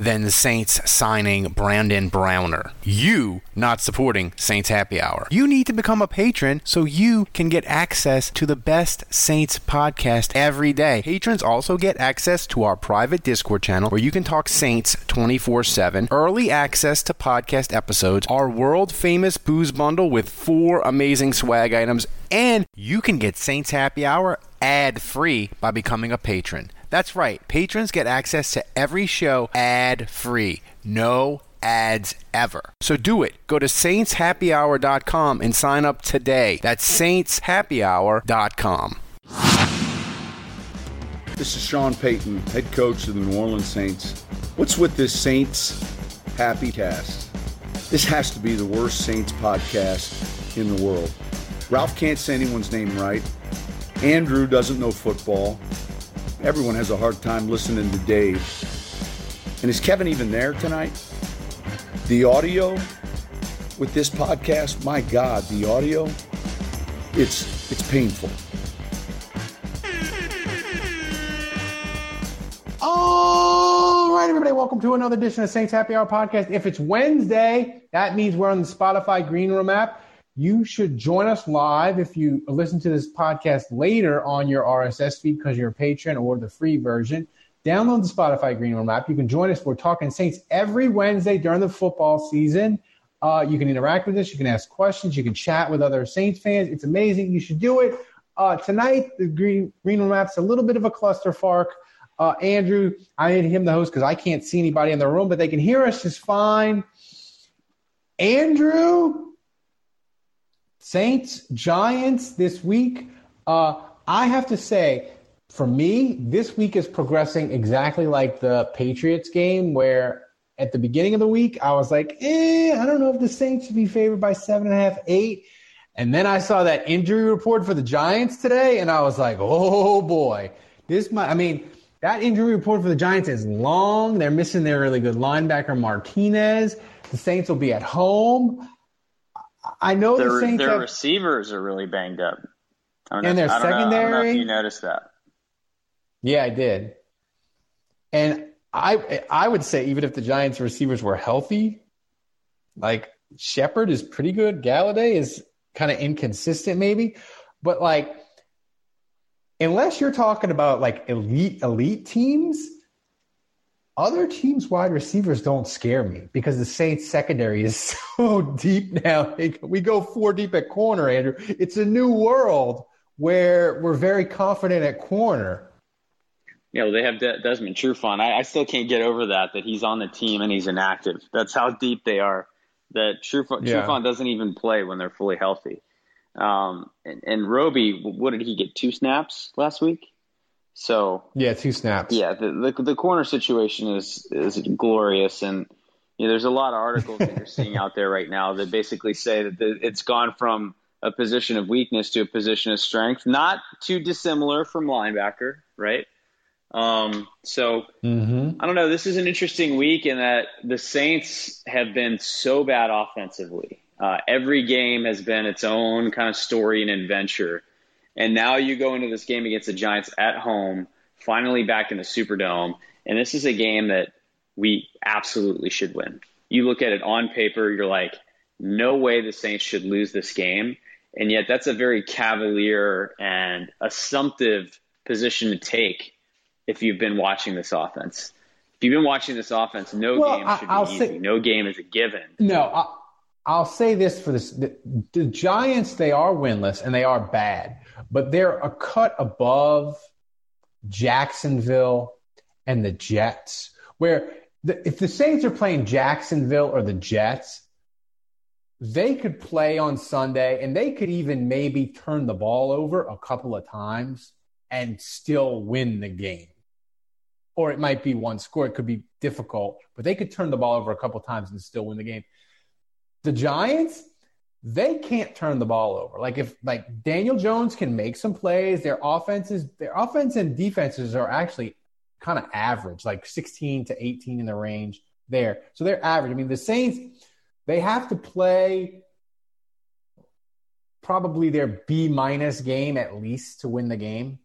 than the Saints signing Brandon Browner? You not supporting Saints Happy Hour. You need to become a patron so you can get access to the best Saints podcast every day. Patrons also get access to our private Discord channel where you can talk Saints 24 7, early access to podcast episodes, our world famous booze bundle with four amazing swag items, and you can get Saints Happy Hour ad free by becoming a patron. That's right. Patrons get access to every show ad free. No ads ever. So do it. Go to saintshappyhour.com and sign up today. That's saintshappyhour.com. This is Sean Payton, head coach of the New Orleans Saints. What's with this Saints Happy Cast? This has to be the worst Saints podcast in the world. Ralph can't say anyone's name right. Andrew doesn't know football. Everyone has a hard time listening to Dave. And is Kevin even there tonight? The audio with this podcast, my God, the audio, it's it's painful. All right, everybody, welcome to another edition of Saints Happy Hour podcast. If it's Wednesday, that means we're on the Spotify Green Room app. You should join us live if you listen to this podcast later on your RSS feed because you're a patron or the free version. Download the Spotify Green Room app. You can join us. We're talking Saints every Wednesday during the football season. Uh, you can interact with us. You can ask questions. You can chat with other Saints fans. It's amazing. You should do it. Uh, tonight, the Green, Green Room app's a little bit of a clusterfuck. Uh, Andrew, I made him the host because I can't see anybody in the room, but they can hear us just fine. Andrew, Saints, Giants this week. Uh, I have to say, for me, this week is progressing exactly like the Patriots game, where at the beginning of the week, I was like, eh, I don't know if the Saints should be favored by seven and a half, eight. And then I saw that injury report for the Giants today, and I was like, oh boy, this might, I mean, that injury report for the Giants is long. They're missing their really good linebacker, Martinez. The Saints will be at home. I know their, the Saints their have, receivers are really banged up. and their I don't secondary. Know, I don't know if you noticed that. Yeah, I did. And I I would say even if the Giants receivers were healthy, like Shepard is pretty good. Golladay is kind of inconsistent, maybe, but like unless you're talking about like elite elite teams, other teams' wide receivers don't scare me because the Saints secondary is so deep now. We go four deep at corner, Andrew. It's a new world where we're very confident at corner. Yeah, well, they have De- Desmond Trufant. I, I still can't get over that that he's on the team and he's inactive. That's how deep they are. That Trufant, Yeah. Trufant doesn't even play when they're fully healthy. Um, and, and Roby, what did he get? Two snaps last week. So Yeah, two snaps. Yeah, the, the the corner situation is is glorious, and you know, there's a lot of articles that you're seeing out there right now that basically say that the, it's gone from a position of weakness to a position of strength, not too dissimilar from linebacker, right? Um, so Mm-hmm. I don't know. This is an interesting week in that the Saints have been so bad offensively. Uh, every game has been its own kind of story and adventure. And now you go into this game against the Giants at home, finally back in the Superdome. And this is a game that we absolutely should win. You look at it on paper, you're like, no way the Saints should lose this game. And yet that's a very cavalier and assumptive position to take if you've been watching this offense. If you've been watching this offense, no Well, game I- should be I'll easy. say- no game is a given. No, I, I'll say this for this: the, the Giants they are winless and they are bad, but they're a cut above Jacksonville and the Jets. Where the, if the Saints are playing Jacksonville or the Jets, they could play on Sunday and they could even maybe turn the ball over a couple of times and still win the game. or it might be one score. It could be difficult, but they could turn the ball over a couple of times and still win the game. The Giants, they can't turn the ball over. Like if like Daniel Jones can make some plays, their offenses, their offense and defenses are actually kind of average, like 16 to 18 in the range there. So they're average. I mean, the Saints, they have to play probably their B minus game at least to win the game.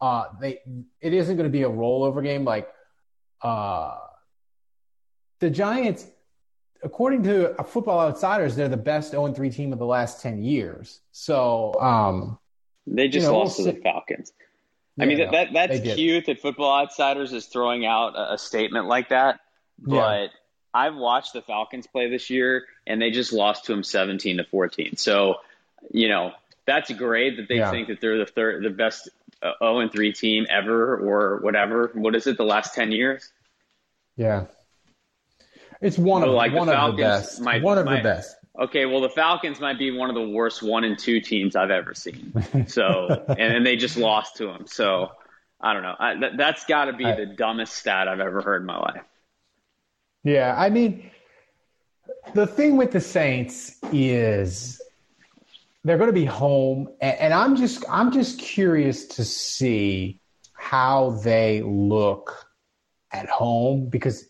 Uh, they it isn't going to be a rollover game like uh, the Giants according to Football Outsiders, they're the best 0 3 team of the last 10 years. So um, they just you know, lost we'll to the Falcons. I mean, that, that that's cute that Football Outsiders is throwing out a, a statement like that. But yeah. I've watched the Falcons play this year, and they just lost to them 17 to 14. So, you know, that's great that they yeah. think that they're the third, the best uh, 0 3 team ever or whatever. What is it, the last 10 years? Yeah. It's one of like one the of the best. Might, one of the best. Okay, well, the Falcons might be one of the worst one and two teams I've ever seen. So, and, and, they just lost to them. So, I don't know. I, that, that's got to be I, the dumbest stat I've ever heard in my life. Yeah, I mean, the thing with the Saints is they're going to be home, and, and I'm just I'm just curious to see how they look at home because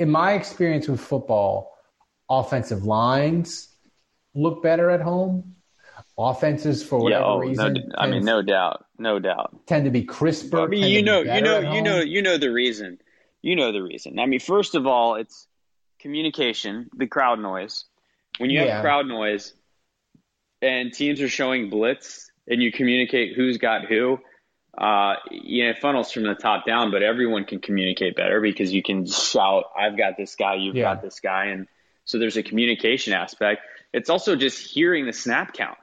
in my experience with football, offensive lines look better at home. Offenses, for whatever yeah, oh, reason, no, I mean, no doubt, no doubt, tend to be crisper. I mean, you know, you know, you know, you know the reason. You know the reason. I mean, first of all, it's communication, the crowd noise. When you yeah. have crowd noise, and teams are showing blitz, and you communicate who's got who, uh, you know, funnels from the top down, but everyone can communicate better because you can shout, I've got this guy, you've yeah. got this guy. And so there's a communication aspect. It's also just hearing the snap count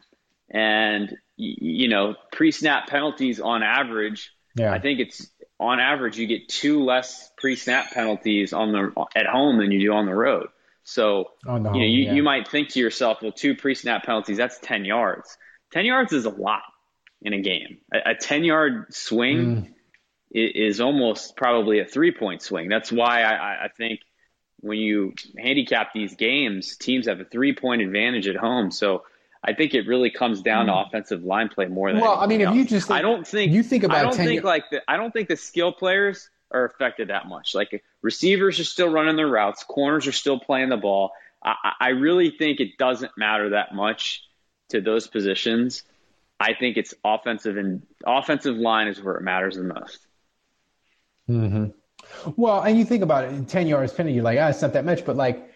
and, you know, pre snap penalties on average. Yeah. I think it's on average, you get two less pre snap penalties on the, at home than you do on the road. So, oh, no, you know, you, yeah. you might think to yourself, well, two pre snap penalties, that's 10 yards. 10 yards is a lot in a game. A, a 10 yard swing mm. is, almost probably a three point swing. That's why I, I think when you handicap these games, teams have a three point advantage at home. So I think it really comes down mm. to offensive line play more than well. I mean, if you just think, I don't think you think about I don't think like the I don't think the skill players are affected that much. Like receivers are still running their routes, corners are still playing the ball. I, I really think it doesn't matter that much to those positions. I think it's offensive and offensive line is where it matters the most. Mm-hmm. Well, and you think about it, in ten yards penalty, you're like, ah, it's not that much, but like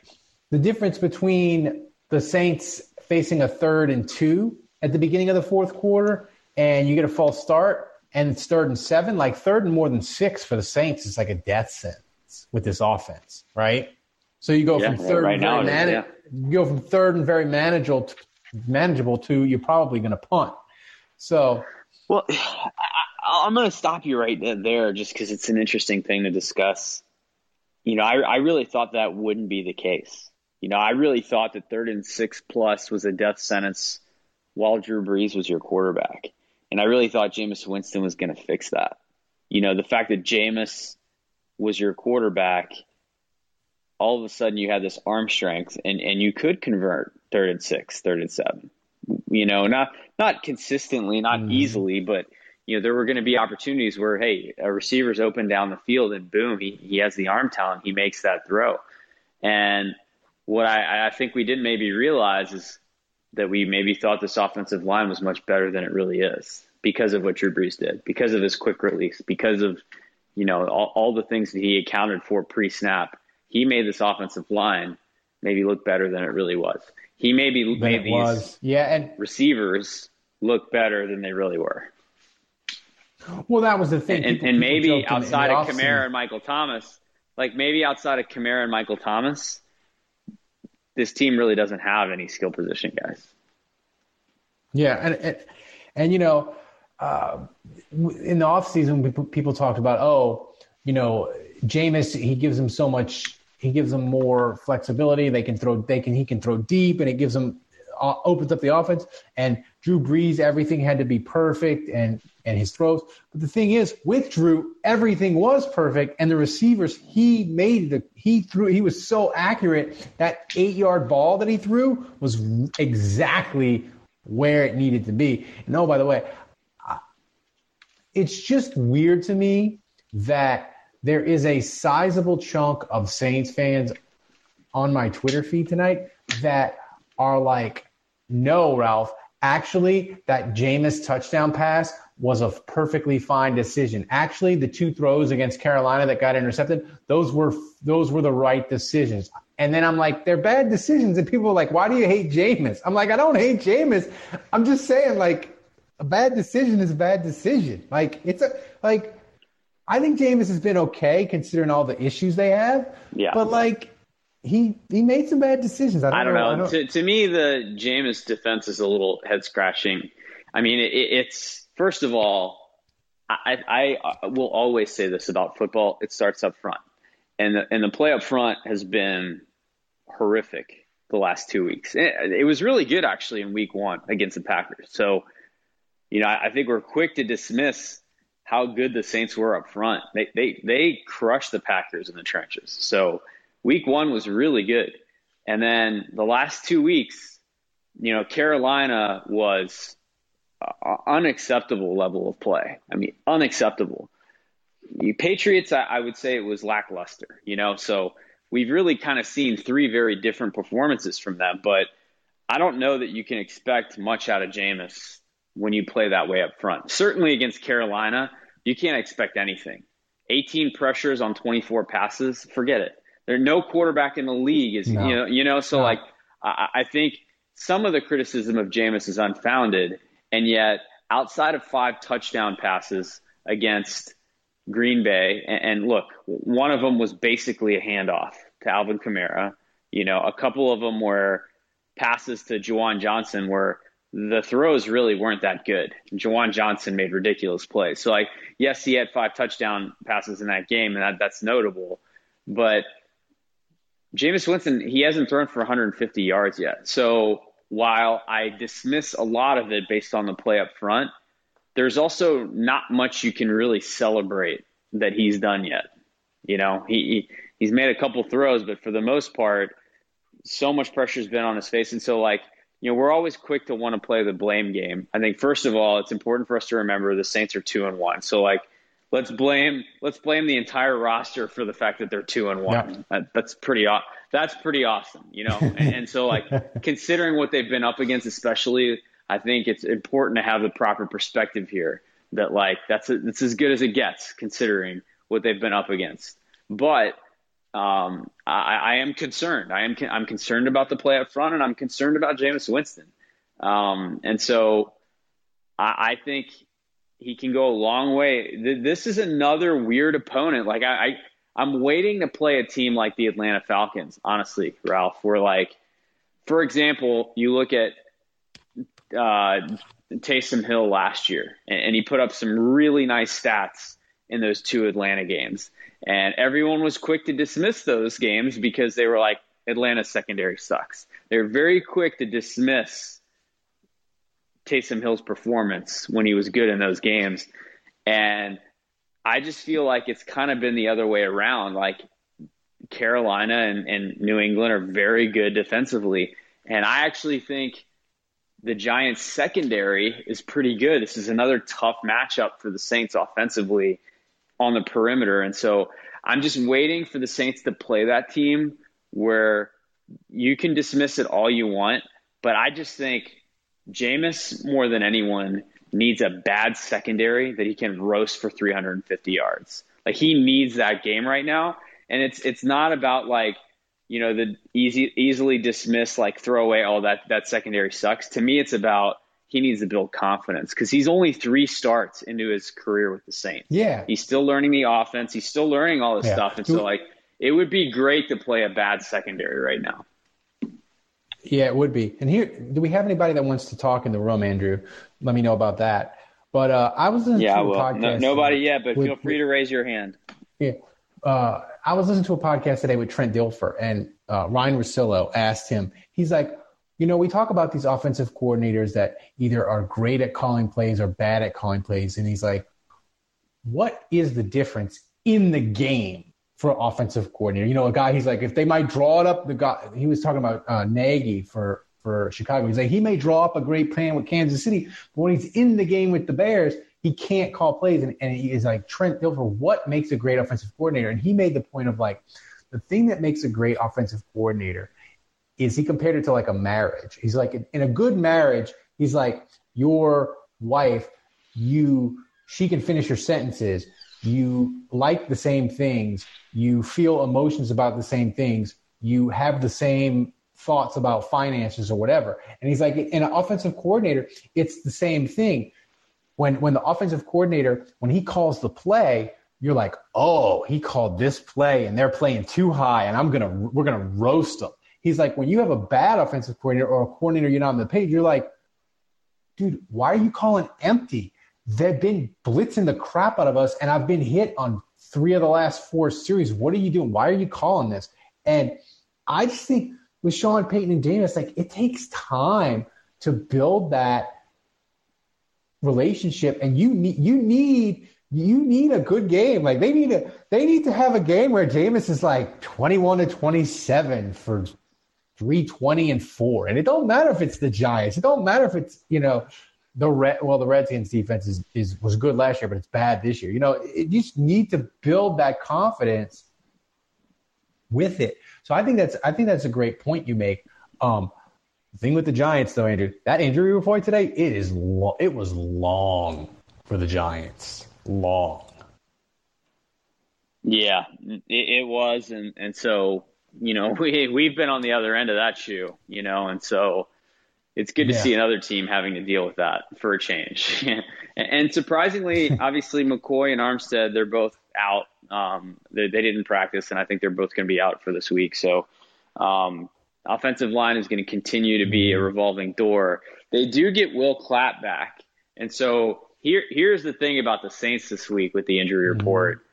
the difference between the Saints facing a third and two at the beginning of the fourth quarter, and you get a false start, and it's third and seven, like third and more than six for the Saints is like a death sentence with this offense, right? So you go yeah, from third right and very man- yeah. you go from third and very manageable to, manageable to you're probably going to punt. So, well, I, am going to stop you right there just because it's an interesting thing to discuss. You know, I, I really thought that wouldn't be the case. You know, I really thought that third and six plus was a death sentence while Drew Brees was your quarterback. And I really thought Jameis Winston was going to fix that. You know, the fact that Jameis was your quarterback, all of a sudden you had this arm strength and, and you could convert third and six, third and seven. You know, not not consistently, not mm. easily, but you know there were going to be opportunities where hey, a receiver's open down the field and boom, he he has the arm talent, he makes that throw. And what I, I think we didn't maybe realize is that we maybe thought this offensive line was much better than it really is because of what Drew Brees did, because of his quick release, because of you know all, all the things that he accounted for pre-snap. He made this offensive line maybe look better than it really was. He maybe made these was. yeah, and receivers look better than they really were. Well, that was the thing. And, and maybe outside of Kamara and Michael Thomas, like maybe outside of Kamara and Michael Thomas, this team really doesn't have any skill position guys. Yeah, and and, and you know, uh, in the offseason, people talked about, oh, you know, Jameis, he gives them so much he gives them more flexibility. They can throw, they can, he can throw deep, and it gives them uh, opens up the offense. And Drew Brees, everything had to be perfect, and and his throws. But the thing is, with Drew, everything was perfect, and the receivers he made the he threw he was so accurate that eight yard ball that he threw was exactly where it needed to be. And oh, by the way, it's just weird to me that there is a sizable chunk of Saints fans on my Twitter feed tonight that are like, no, Ralph, actually, that Jameis touchdown pass was a perfectly fine decision. Actually, the two throws against Carolina that got intercepted, those were those were the right decisions. And then I'm like, they're bad decisions. And people are like, why do you hate Jameis? I'm like, I don't hate Jameis. I'm just saying, like, a bad decision is a bad decision. Like, it's a like I think Jameis has been okay considering all the issues they have. Yeah. But like he he made some bad decisions. I don't, I don't know. know. I don't, To, to me, the Jameis defense is a little head scratching. I mean, it, it's first of all, I, I, I uh, will always say this about football: it starts up front, and the, and the play up front has been horrific the last two weeks. It, it was really good actually in Week One against the Packers. So, you know, I, I think we're quick to dismiss how good the Saints were up front. They they they crushed the Packers in the trenches. So week one was really good. And then the last two weeks, you know, Carolina was unacceptable level of play. I mean, unacceptable. The Patriots, I, I would say it was lackluster, you know, so we've really kind of seen three very different performances from them, but I don't know that you can expect much out of Jameis when you play that way up front. Certainly against Carolina, you can't expect anything. 18 pressures on 24 passes, forget it. There's no quarterback in the league is No. you know you know so No. like I, I think some of the criticism of Jameis is unfounded, and yet outside of five touchdown passes against Green Bay, and, and look, one of them was basically a handoff to Alvin Kamara. You know, a couple of them were passes to Juwan Johnson where the throws really weren't that good. Juwan Johnson made ridiculous plays. So like, yes, he had five touchdown passes in that game, and that, that's notable. But Jameis Winston, he hasn't thrown for 150 yards yet. So while I dismiss a lot of it based on the play up front, there's also not much you can really celebrate that he's done yet. You know, he, he he's made a couple throws, but for the most part, so much pressure's been on his face, and so like you know, we're always quick to want to play the blame game. I think first of all, it's important for us to remember the Saints are two and one. So like, let's blame let's blame the entire roster for the fact that they're two and one. Yeah. That, that's pretty that's pretty awesome, you know. and, and so like, considering what they've been up against, especially, I think it's important to have the proper perspective here. That like that's a, that's as good as it gets considering what they've been up against. But um, I, I am concerned. I am I'm concerned about the play up front, and I'm concerned about Jameis Winston. Um, and so I, I think he can go a long way. Th- This is another weird opponent. Like I, I, I'm waiting to play a team like the Atlanta Falcons. Honestly, Ralph, where like, for example, you look at uh, Taysom Hill last year, and, and he put up some really nice stats in those two Atlanta games. And everyone was quick to dismiss those games because they were like, Atlanta's secondary sucks. They were very quick to dismiss Taysom Hill's performance when he was good in those games. And I just feel like it's kind of been the other way around. Like Carolina and, and New England are very good defensively. And I actually think the Giants secondary is pretty good. This is another tough matchup for the Saints offensively on the perimeter. And so I'm just waiting for the Saints to play that team where you can dismiss it all you want, but I just think Jameis more than anyone needs a bad secondary that he can roast for 350 yards. Like he needs that game right now, and it's it's not about like you know the easy easily dismiss like throw away all that that secondary sucks. To me, it's about he needs to build confidence because he's only three starts into his career with the Saints. Yeah. He's still learning the offense. He's still learning all this Yeah. stuff, and so like it would be great to play a bad secondary right now. Yeah, it would be. And here, do we have anybody that wants to talk in the room, Andrew? Let me know about that. But uh, I was listening Yeah, to a podcast. no, nobody yet, but with- feel free to raise your hand. Yeah. Uh, I was listening to a podcast today with Trent Dilfer, and uh, Ryen Russillo asked him, he's like, you know, we talk about these offensive coordinators that either are great at calling plays or bad at calling plays. And he's like, what is the difference in the game for offensive coordinator? You know, a guy, he's like, if they might draw it up, the guy, he was talking about uh, Nagy for, for Chicago. He's like, he may draw up a great plan with Kansas City, but when he's in the game with the Bears, he can't call plays. And, and he is like Trent Dilfer, what makes a great offensive coordinator? And he made the point of like, the thing that makes a great offensive coordinator is he compared it to like a marriage. He's like, in a good marriage, he's like, your wife, you, she can finish your sentences. You like the same things. You feel emotions about the same things. You have the same thoughts about finances or whatever. And he's like, in an offensive coordinator, it's the same thing. When, when the offensive coordinator, when he calls the play, you're like, oh, he called this play and they're playing too high and I'm to, we're to roast them. He's like, when you have a bad offensive coordinator or a coordinator you're not on the page, you're like, dude, why are you calling empty? They've been blitzing the crap out of us, and I've been hit on three of the last four series. What are you doing? Why are you calling this? And I just think with Sean Payton and Jameis, like it takes time to build that relationship, and you need you need you need a good game. Like they need to they need to have a game where Jameis is like twenty one to twenty seven for 320 and four. And it don't matter if it's the Giants. It don't matter if it's, you know, the red well, the Redskins defense is, is was good last year, but it's bad this year. You know, it, you just need to build that confidence with it. So I think that's I think that's a great point you make. Um, thing with the Giants, though, Andrew, that injury report today, it is lo- it was long for the Giants, long. Yeah, it, it was, and and so you know, we we've been on the other end of that shoe, you know, and so it's good to yeah. see another team having to deal with that for a change. and, surprisingly, obviously McCoy and Armstead, they're both out. Um, they, they didn't practice, and I think they're both going to be out for this week. So, um, offensive line is going to continue to be a mm-hmm. revolving door. They do get Will Clapp back, and so here here's the thing about the Saints this week with the injury mm-hmm. report,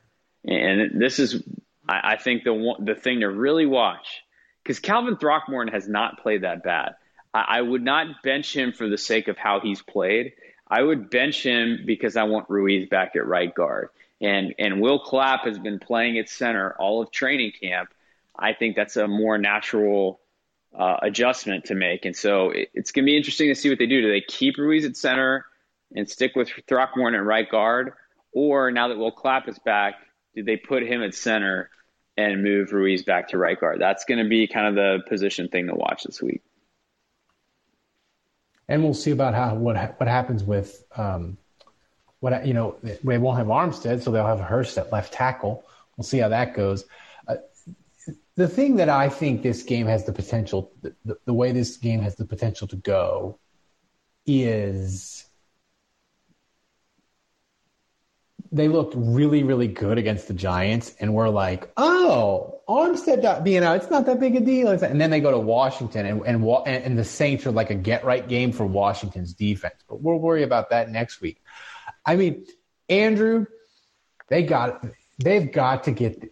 and this is I, I think the the thing to really watch because Calvin Throckmorton has not played that bad. I, I would not bench him for the sake of how he's played. I would bench him because I want Ruiz back at right guard. And and Will Clapp has been playing at center all of training camp. I think that's a more natural uh, adjustment to make. And so it, it's going to be interesting to see what they do. Do they keep Ruiz at center and stick with Throckmorton at right guard? Or now that Will Clapp is back, do they put him at center and move Ruiz back to right guard. That's going to be kind of the position thing to watch this week. And we'll see about how what what happens with um, what you know they won't have Armstead, so they'll have Hurst at left tackle. We'll see how that goes. Uh, the thing that I think this game has the potential, the, the way this game has the potential to go, is they looked really, really good against the Giants, and we're like, oh, Armstead being out, it's not that big a deal. And then they go to Washington, and and, and the Saints are like a get right game for Washington's defense. But we'll worry about that next week. I mean, Andrew, they got they've got to get.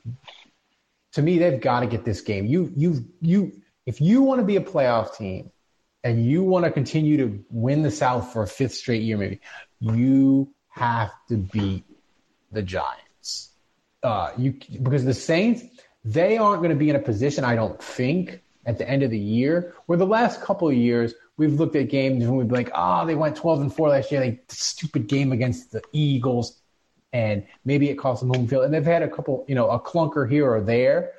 To me, they've got to get this game. You you you. If you want to be a playoff team, and you want to continue to win the South for a fifth straight year, maybe you have to beat the Giants. Uh, you because the Saints they aren't going to be in a position, I don't think, at the end of the year. Where the last couple of years we've looked at games and we've been like, oh, they went 12 and four last year. They stupid game against the Eagles, and maybe it cost them home field. And they've had a couple, you know, a clunker here or there.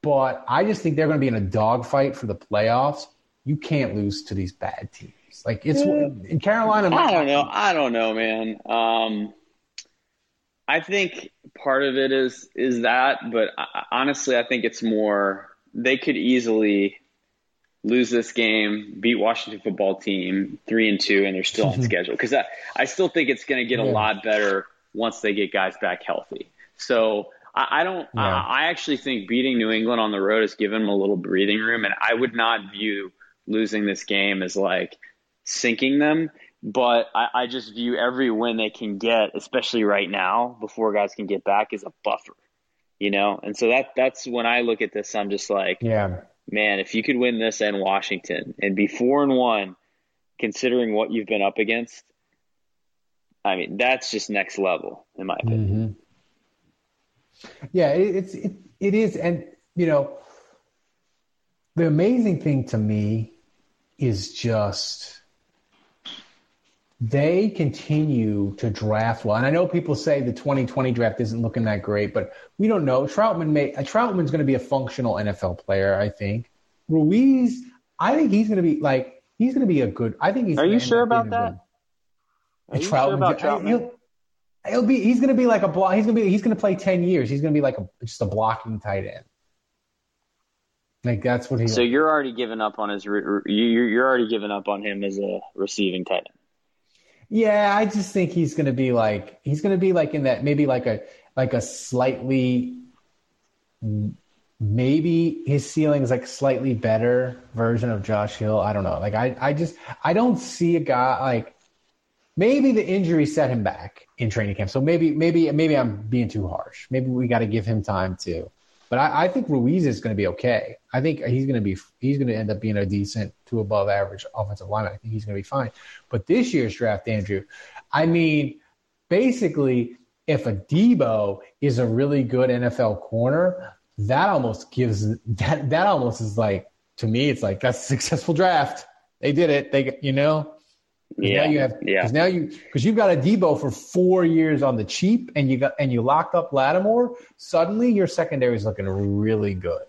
But I just think they're going to be in a dogfight for the playoffs. You can't lose to these bad teams. Like it's in Carolina. I don't know. I don't know, man. Um, I think part of it is is that, but I, honestly, I think it's more they could easily lose this game, beat Washington football team three and two, and they're still on schedule. Because I, I still think it's going to get a lot better once they get guys back healthy. So I, I don't. Yeah. I, I actually think beating New England on the road has given them a little breathing room, and I would not view losing this game as like sinking them. But I, I just view every win they can get, especially right now, before guys can get back, as a buffer. You know, and so that that's when I look at this, I'm just like, yeah, man, if you could win this and Washington and be four and one, considering what you've been up against, I mean, that's just next level, in my opinion. Mm-hmm. Yeah, it, it's it, it is, and you know, the amazing thing to me is just they continue to draft well. And I know people say the 2020 draft isn't looking that great, but we don't know. Trautman may Trautman's going to be a functional NFL player, I think. Ruiz, I think he's going to be like he's going to be a good. I think he's. Are you sure about that? Are you Trautman, sure about Trautman? He'll, he'll be. He's going to be like a block. He's going to be. He's going to play ten years. He's going to be like a, just a blocking tight end. Like that's what he. So you're already giving up on his. You're already giving up on him as a receiving tight end. Yeah, I just think he's going to be like he's going to be like in that maybe like a like a slightly maybe his ceiling is like slightly better version of Josh Hill. I don't know. Like I I just I don't see a guy like maybe the injury set him back in training camp. So maybe maybe maybe I'm being too harsh. Maybe we got to give him time too. but I, I think Ruiz is going to be okay. I think he's going to be he's going to end up being a decent to above average offensive lineman. I think he's going to be fine. But this year's draft, Andrew, I mean, basically, if Adebo is a really good NFL corner, that almost gives that that almost is like to me, it's like that's a successful draft. They did it. They you know yeah. Now you have yeah. Now you because you've got Adebo for four years on the cheap, and you got and you locked up Lattimore. Suddenly, your secondary is looking really good.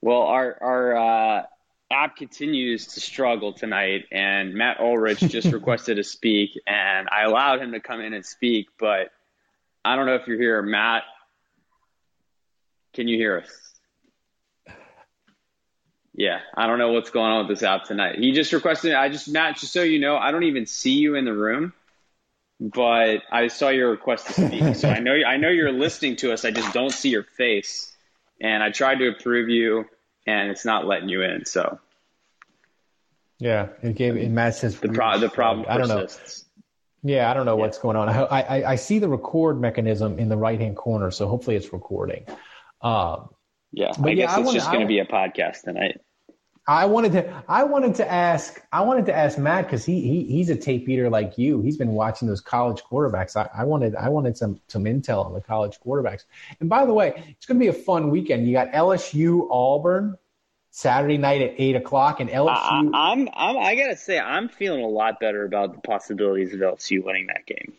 Well, our our uh, app continues to struggle tonight, and Matt Ulrich just requested to speak, and I allowed him to come in and speak, but I don't know if you're here, Matt. Can you hear us? Yeah, I don't know what's going on with this app tonight. He just requested. I just Matt, just so you know, I don't even see you in the room, but I saw your request to speak. so I know I know you're listening to us. I just don't see your face, and I tried to approve you, and it's not letting you in. So yeah, it gave it Matt says the pro- the problem I don't persists. know. Yeah, I don't know yeah. what's going on. I, I, I see the record mechanism in the right hand corner, so hopefully it's recording. Um, yeah, but I yeah, guess it's just going to be a podcast tonight. I wanted to I wanted to ask I wanted to ask Matt because he, he he's a tape eater like you. He's been watching those college quarterbacks. I, I wanted I wanted some some intel on the college quarterbacks. And by the way, it's going to be a fun weekend. You got LSU Auburn Saturday night at eight o'clock, and LSU. I, I'm, I'm I gotta say I'm feeling a lot better about the possibilities of LSU winning that game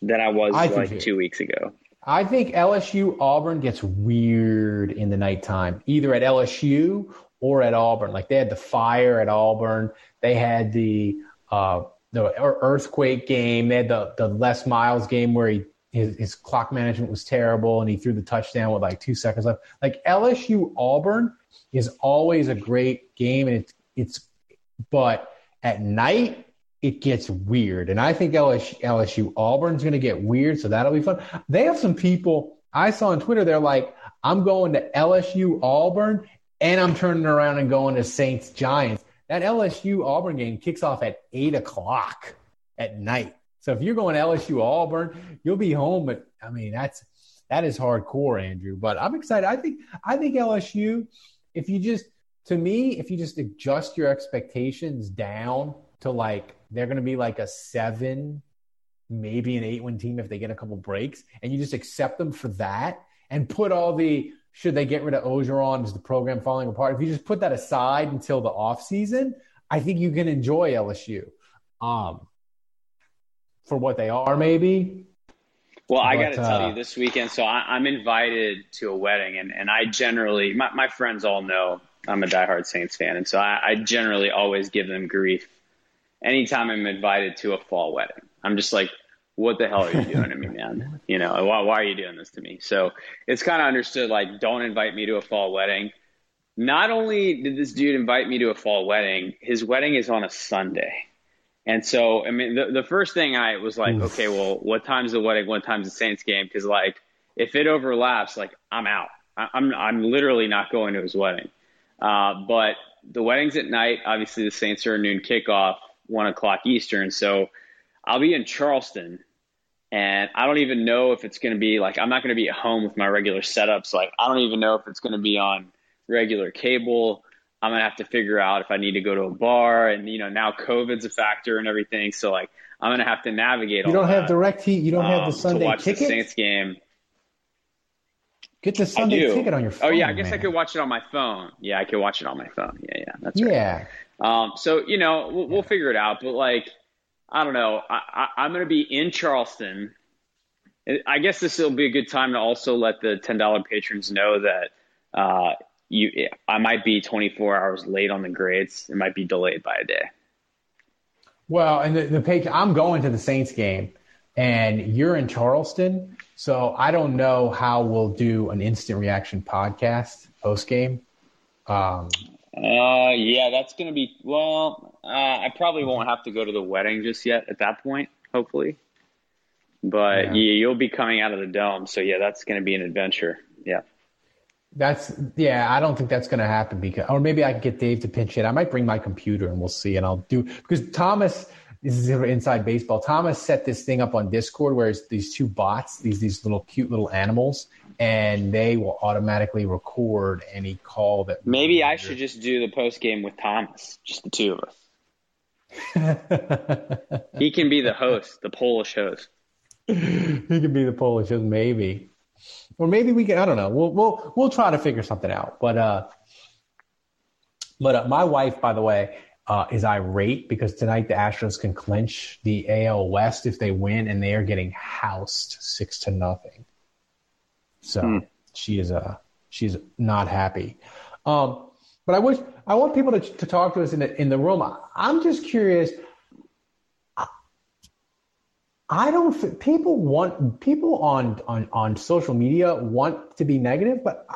than I was I like two weeks ago. I think LSU Auburn gets weird in the nighttime, either at LSU or at Auburn. Like they had the fire at Auburn. They had the uh, the earthquake game. They had the the Les Miles game where he his, his clock management was terrible and he threw the touchdown with like two seconds left. Like LSU Auburn is always a great game, and it's it's but at night it gets weird. And I think LSU, LSU Auburn's going to get weird, so that'll be fun. They have some people I saw on Twitter. They're like, I'm going to LSU Auburn, and I'm turning around and going to Saints Giants. That LSU Auburn game kicks off at eight o'clock at night. So if you're going to LSU Auburn, you'll be home. But I mean, that's that is hardcore, Andrew. But I'm excited. I think I think LSU, if you just to me, if you just adjust your expectations down to like they're going to be like a seven, maybe an eight win team if they get a couple breaks, and you just accept them for that and put all the should they get rid of Orgeron? Is the program falling apart? If you just put that aside until the off season, I think you can enjoy LSU um, for what they are, maybe. Well, but, I got to tell uh, you this weekend. So I, am invited to a wedding, and, and I generally, my, my friends all know I'm a diehard Saints fan, and so I, I generally always give them grief anytime I'm invited to a fall wedding, I'm just like, what the hell are you doing to me, man? You know, why, why are you doing this to me? So it's kind of understood, like, don't invite me to a fall wedding. Not only did this dude invite me to a fall wedding, his wedding is on a Sunday. And so, I mean, the, the first thing I was like, Oof. okay, well, what time's the wedding? What time's the Saints game? Because, like, if it overlaps, like, I'm out. I, I'm, I'm literally not going to his wedding. Uh, but the wedding's at night. Obviously, the Saints are a noon kickoff one o'clock Eastern. So I'll be in Charleston, and I don't even know if it's going to be like I'm not going to be at home with my regular setups. Like I don't even know if it's going to be on regular cable. I'm gonna have to figure out if I need to go to a bar, and you know now COVID's a factor and everything. So like I'm gonna have to navigate. You don't have that, DirecTV. You don't um, have the Sunday ticket to watch ticket. The Saints game. Get the Sunday ticket on your phone. Oh yeah, I guess man. I could watch it on my phone. Yeah, I could watch it on my phone. Yeah, yeah, that's right. Yeah. Um, so you know we'll, we'll figure it out, but like I don't know. I, I, I'm gonna be in Charleston. I guess this will be a good time to also let the ten dollar patrons know that uh, you I might be 24 hours late on the grades. It might be delayed by a day. Well, and the, the page, I'm going to the Saints game, and you're in Charleston, so I don't know how we'll do an instant reaction podcast post game. Um, uh, yeah, that's gonna be well. Uh, I probably won't have to go to the wedding just yet at that point, hopefully. But yeah. yeah you'll be coming out of the dome, so yeah, that's gonna be an adventure. Yeah. That's yeah. I don't think that's going to happen because, or maybe I can get Dave to pinch it. I might bring my computer and we'll see, and I'll do because Thomas. This is inside baseball. Thomas set this thing up on Discord where it's these two bots, these these little cute little animals, and they will automatically record any call that. Maybe I should just do the post game with Thomas, just the two of us. he can be the host, the Polish host. he can be the Polish host, maybe or maybe we can. I don't know. We'll we'll we'll try to figure something out. But uh, but uh, my wife, by the way, uh, is irate because tonight the Astros can clinch the AL West if they win, and they are getting housed six to nothing. So hmm. she is uh she's not happy. Um, but I wish I want people to to talk to us in the in the room. I'm just curious I don't. People want people on on on social media want to be negative, but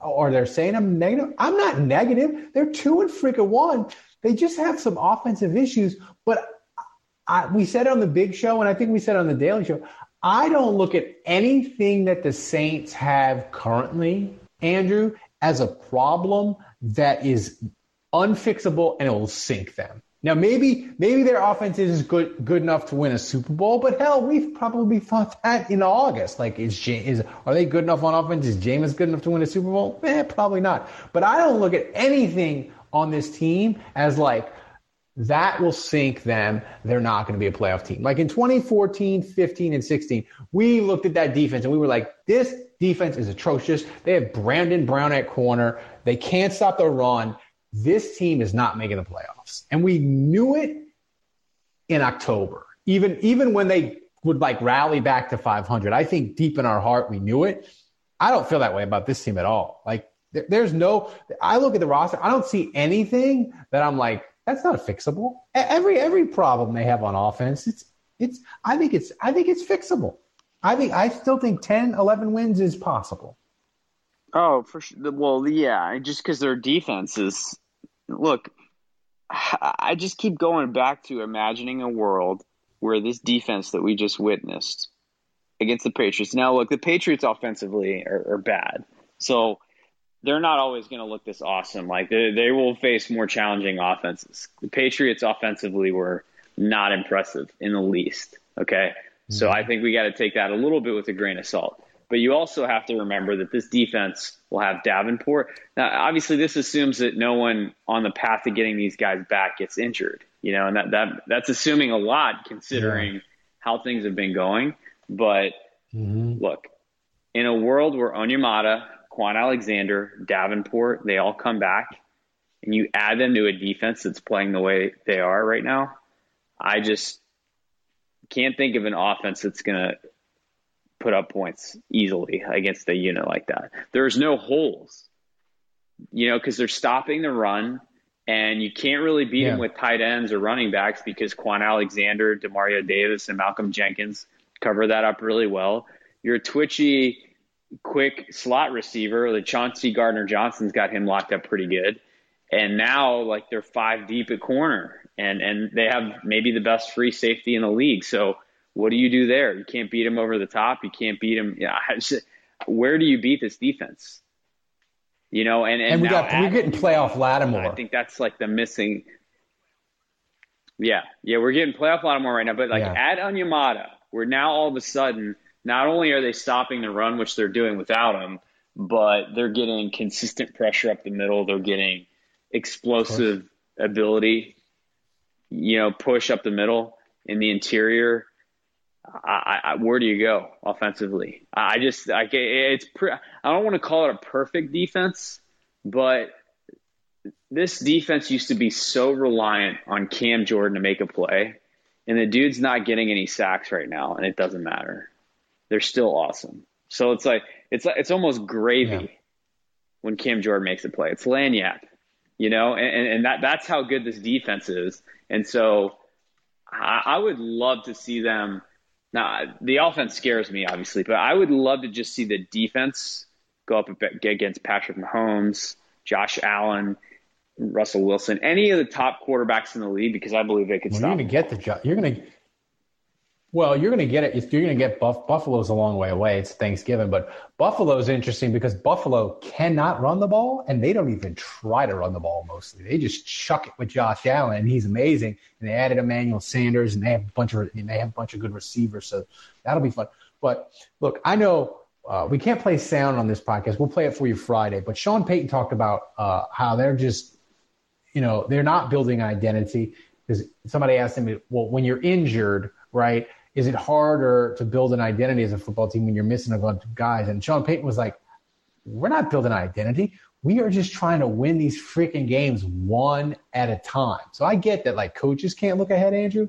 or they're saying I'm negative. I'm not negative. They're two and freaking one. They just have some offensive issues. But I, we said on the big show, and I think we said on the Daily Show. I don't look at anything that the Saints have currently, Andrew, as a problem that is unfixable and it will sink them. Now maybe maybe their offense is good good enough to win a Super Bowl, but hell, we've probably thought that in August. Like, is is are they good enough on offense? Is Jameis good enough to win a Super Bowl? Eh, probably not. But I don't look at anything on this team as like that will sink them. They're not going to be a playoff team. Like in 2014, 15, and 16, we looked at that defense and we were like, this defense is atrocious. They have Brandon Brown at corner. They can't stop the run this team is not making the playoffs. And we knew it in October, even, even when they would like rally back to 500. I think deep in our heart, we knew it. I don't feel that way about this team at all. Like there, there's no, I look at the roster, I don't see anything that I'm like, that's not fixable. Every, every problem they have on offense, it's, it's, I think it's, I think it's fixable. I think, I still think 10, 11 wins is possible. Oh, for sure. Well, yeah, just because their defense is look, I just keep going back to imagining a world where this defense that we just witnessed against the Patriots. Now, look, the Patriots offensively are, are bad, so they're not always going to look this awesome. Like they, they will face more challenging offenses. The Patriots offensively were not impressive in the least. Okay, so mm-hmm. I think we got to take that a little bit with a grain of salt. But you also have to remember that this defense will have Davenport. Now, obviously, this assumes that no one on the path to getting these guys back gets injured. You know, and that, that that's assuming a lot considering yeah. how things have been going. But mm-hmm. look, in a world where Onyemata, Kwon Alexander, Davenport, they all come back, and you add them to a defense that's playing the way they are right now, I just can't think of an offense that's going to put up points easily against a unit like that. There's no holes, you know, because they're stopping the run, and you can't really beat yeah. them with tight ends or running backs because Kwon Alexander, Demario Davis, and Malcolm Jenkins cover that up really well. You're a twitchy, quick slot receiver. The Chauncey Gardner Johnson's got him locked up pretty good. And now, like, they're five deep at corner, and, and they have maybe the best free safety in the league. So, what do you do there? You can't beat him over the top. You can't beat him. Yeah, where do you beat this defense? You know, and and, and we got we're getting playoff Lattimore. I think that's like the missing. Yeah, yeah, we're getting playoff Lattimore right now, but like yeah. add Onyemata, we're now all of a sudden not only are they stopping the run, which they're doing without him, but they're getting consistent pressure up the middle. They're getting explosive ability, you know, push up the middle in the interior. I, I, where do you go offensively? I just, I, it's, pre- I don't want to call it a perfect defense, but this defense used to be so reliant on Cam Jordan to make a play, and the dude's not getting any sacks right now, and it doesn't matter. They're still awesome. So it's like it's it's almost gravy yeah. when Cam Jordan makes a play. It's lagniappe, you know, and, and that that's how good this defense is. And so I, I would love to see them. Now the offense scares me, obviously, but I would love to just see the defense go up against Patrick Mahomes, Josh Allen, Russell Wilson, any of the top quarterbacks in the league, because I believe they could well, stop. You're going to get the job. You're going to well, you're going to get it. You're going to get Buff, Buffalo's a long way away. It's Thanksgiving, but Buffalo's interesting because Buffalo cannot run the ball, and they don't even try to run the ball mostly. They just chuck it with Josh Allen, and he's amazing. And they added Emmanuel Sanders, and they have a bunch of and they have a bunch of good receivers, so that'll be fun. But look, I know uh, we can't play sound on this podcast. We'll play it for you Friday. But Sean Payton talked about uh, how they're just, you know, they're not building identity because somebody asked him, well, when you're injured, right? Is it harder to build an identity as a football team when you're missing a bunch of guys? And Sean Payton was like, we're not building an identity. We are just trying to win these freaking games one at a time. So I get that like coaches can't look ahead, Andrew,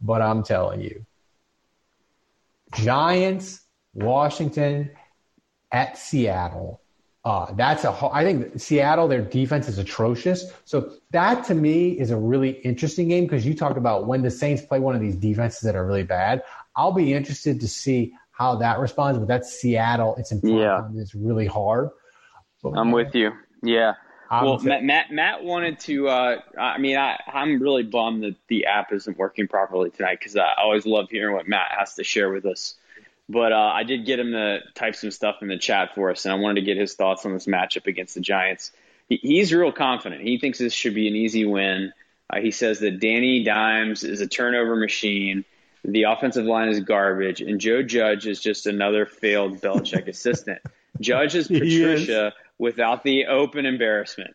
but I'm telling you, Giants, Washington, at Seattle, uh, that's a. I think Seattle, their defense is atrocious. So that to me is a really interesting game because you talked about when the Saints play one of these defenses that are really bad. I'll be interested to see how that responds. But that's Seattle. It's in yeah. It's really hard. But, I'm with you. Yeah. I'm well, t- Matt, Matt, Matt wanted to. Uh, I mean, I, I'm really bummed that the app isn't working properly tonight because I always love hearing what Matt has to share with us. But uh, I did get him to type some stuff in the chat for us, and I wanted to get his thoughts on this matchup against the Giants. He, he's real confident. He thinks this should be an easy win. Uh, he says that Danny Dimes is a turnover machine. The offensive line is garbage, and Joe Judge is just another failed Belichick assistant. Judge is Patricia without the open embarrassment.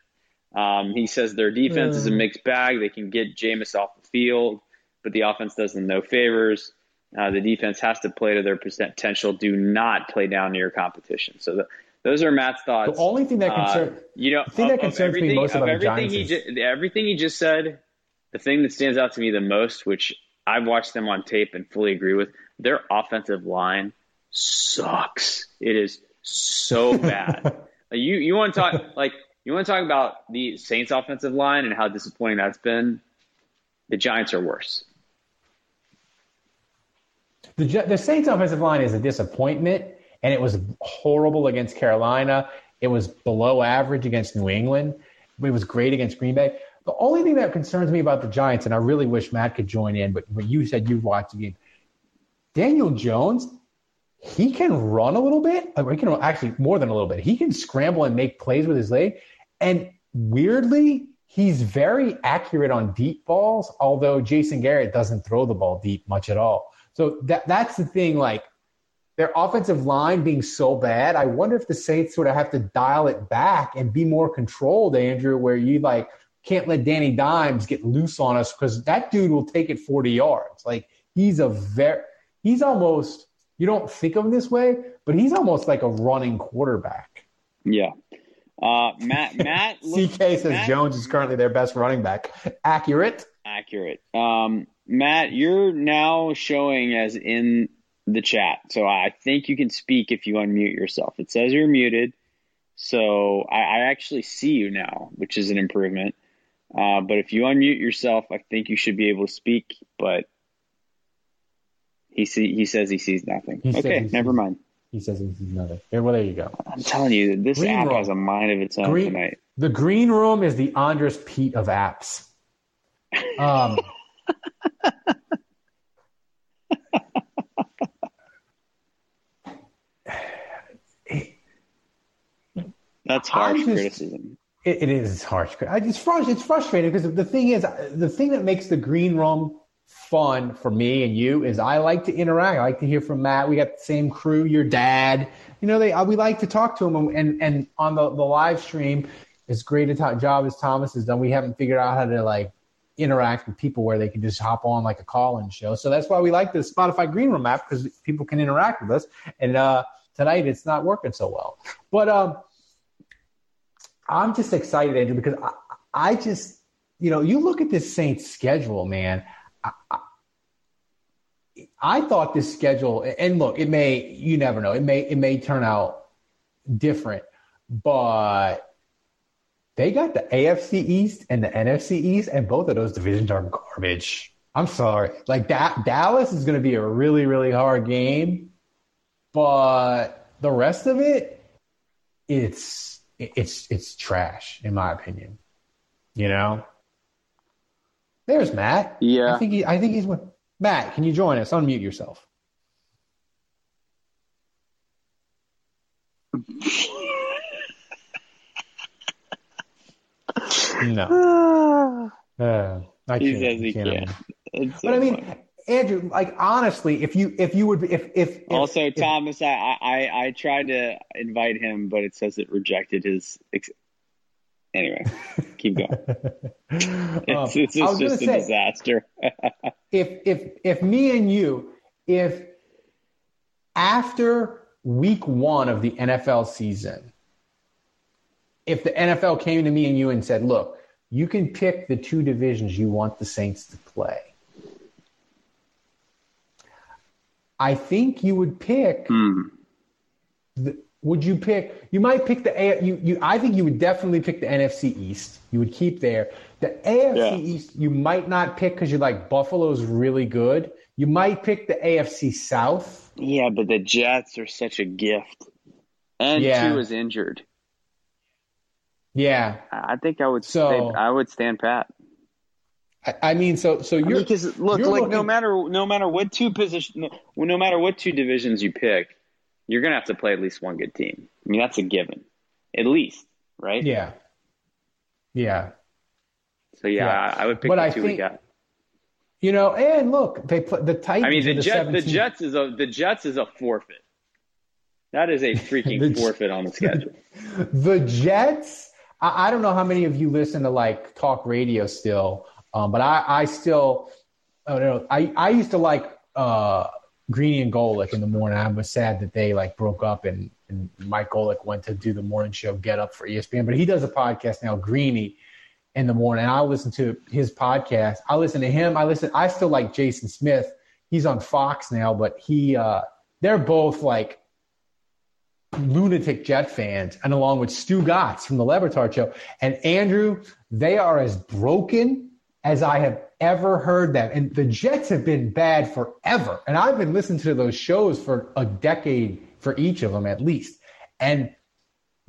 Um, he says their defense uh. is a mixed bag. They can get Jameis off the field, but the offense does them no favors. Uh, the defense has to play to their potential. Do not play down to your competition. So the, those are Matt's thoughts. The only thing that concerns uh, you know, the thing of, that concerns me most about everything he ju- everything he just said, the thing that stands out to me the most, which I've watched them on tape and fully agree with, their offensive line sucks. It is so bad. you you want to talk like you want to talk about the Saints offensive line and how disappointing that's been. The Giants are worse. The, the Saints offensive line is a disappointment, and it was horrible against Carolina. It was below average against New England. It was great against Green Bay. The only thing that concerns me about the Giants, and I really wish Matt could join in, but when you said you watched the game, Daniel Jones, he can run a little bit. He can actually more than a little bit. He can scramble and make plays with his leg. And weirdly, he's very accurate on deep balls, although Jason Garrett doesn't throw the ball deep much at all. So that that's the thing. Like their offensive line being so bad, I wonder if the Saints sort of have to dial it back and be more controlled, Andrew, where you like can't let Danny Dimes get loose on us because that dude will take it 40 yards. Like he's a very he's almost you don't think of him this way, but he's almost like a running quarterback. Yeah. Uh, Matt Matt CK says Matt, Jones is currently their best running back. Accurate. Accurate. Um, Matt, you're now showing as in the chat. So I think you can speak if you unmute yourself. It says you're muted. So I, I actually see you now, which is an improvement. Uh, but if you unmute yourself, I think you should be able to speak. But he see, he says he sees nothing. He okay, never mind. He says he sees nothing. Here, well, there you go. I'm telling you, this green app room. has a mind of its own green, tonight. The green room is the Andres Pete of apps. Um, That's harsh just, criticism. It, it is harsh. It's frustrating. It's frustrating because the thing is, the thing that makes the green room fun for me and you is I like to interact. I like to hear from Matt. We got the same crew. Your dad. You know, they uh, we like to talk to him, and and on the the live stream, as great a job as Thomas has done, we haven't figured out how to like interact with people where they can just hop on like a call-in show. So that's why we like the Spotify Green Room app because people can interact with us. And uh, tonight it's not working so well, but um, I'm just excited, Andrew, because I, I just you know you look at this Saints schedule, man. I, I, I thought this schedule, and look, it may you never know. It may it may turn out different, but they got the AFC East and the NFC East, and both of those divisions are garbage. I'm sorry. Like that, Dallas is going to be a really, really hard game, but the rest of it, it's it's it's trash in my opinion. You know. There's Matt. Yeah. I think he, I think he's Matt. Can you join us? Unmute yourself. No. Uh, I He can't. says he can't. can't. It's so But I mean, funny. Andrew, like honestly, if you if you would if if, if also if- Thomas, I, I I tried to invite him, but it says it rejected his. Ex- anyway, keep going. It's, Um, it's I was just, just a say, disaster. if if if me and you, if after week one of the NFL season, if the NFL came to me and you and said, "Look, you can pick the two divisions you want the Saints to play," I think you would pick. Hmm. The, would you pick? You might pick the A. You, you. I think you would definitely pick the NFC East. You would keep there. The AFC Yeah. East, you might not pick because you're like Buffalo's really good. You might pick the AFC South. Yeah, but the Jets are such a gift, and Yeah. two is injured. Yeah, I I think I would. So- stay, I would stand pat. I, I mean, so so you're Because look, you're like no matter no matter what two position, no, no matter what two divisions you pick, you're gonna have to play at least one good team. I mean, that's a given, at least, right? Yeah, yeah. So yeah, Yeah. I, I would pick But the I two we think- got. You know, and look, they play the Titans. I mean, are the Jet, the Jets is a the Jets is a forfeit. That is a freaking The- forfeit on the schedule. The Jets, I, I don't know how many of you listen to like talk radio still, um, but I, I still, I don't know, I, I used to like uh, Greeny and Golic in the morning. I was sad that they like broke up and, and Mike Golic went to do the morning show Get Up for ESPN, but he does a podcast now, Greeny, in the morning. I listen to his podcast. I listen to him. I listen. I still like Jason Smith. He's on Fox now, but he, uh, they're both like lunatic Jet fans, and along with Stugotz from the Le Batard Show. And Andrew, they are as broken as I have ever heard them. And the Jets have been bad forever. And I've been listening to those shows for a decade for each of them at least. And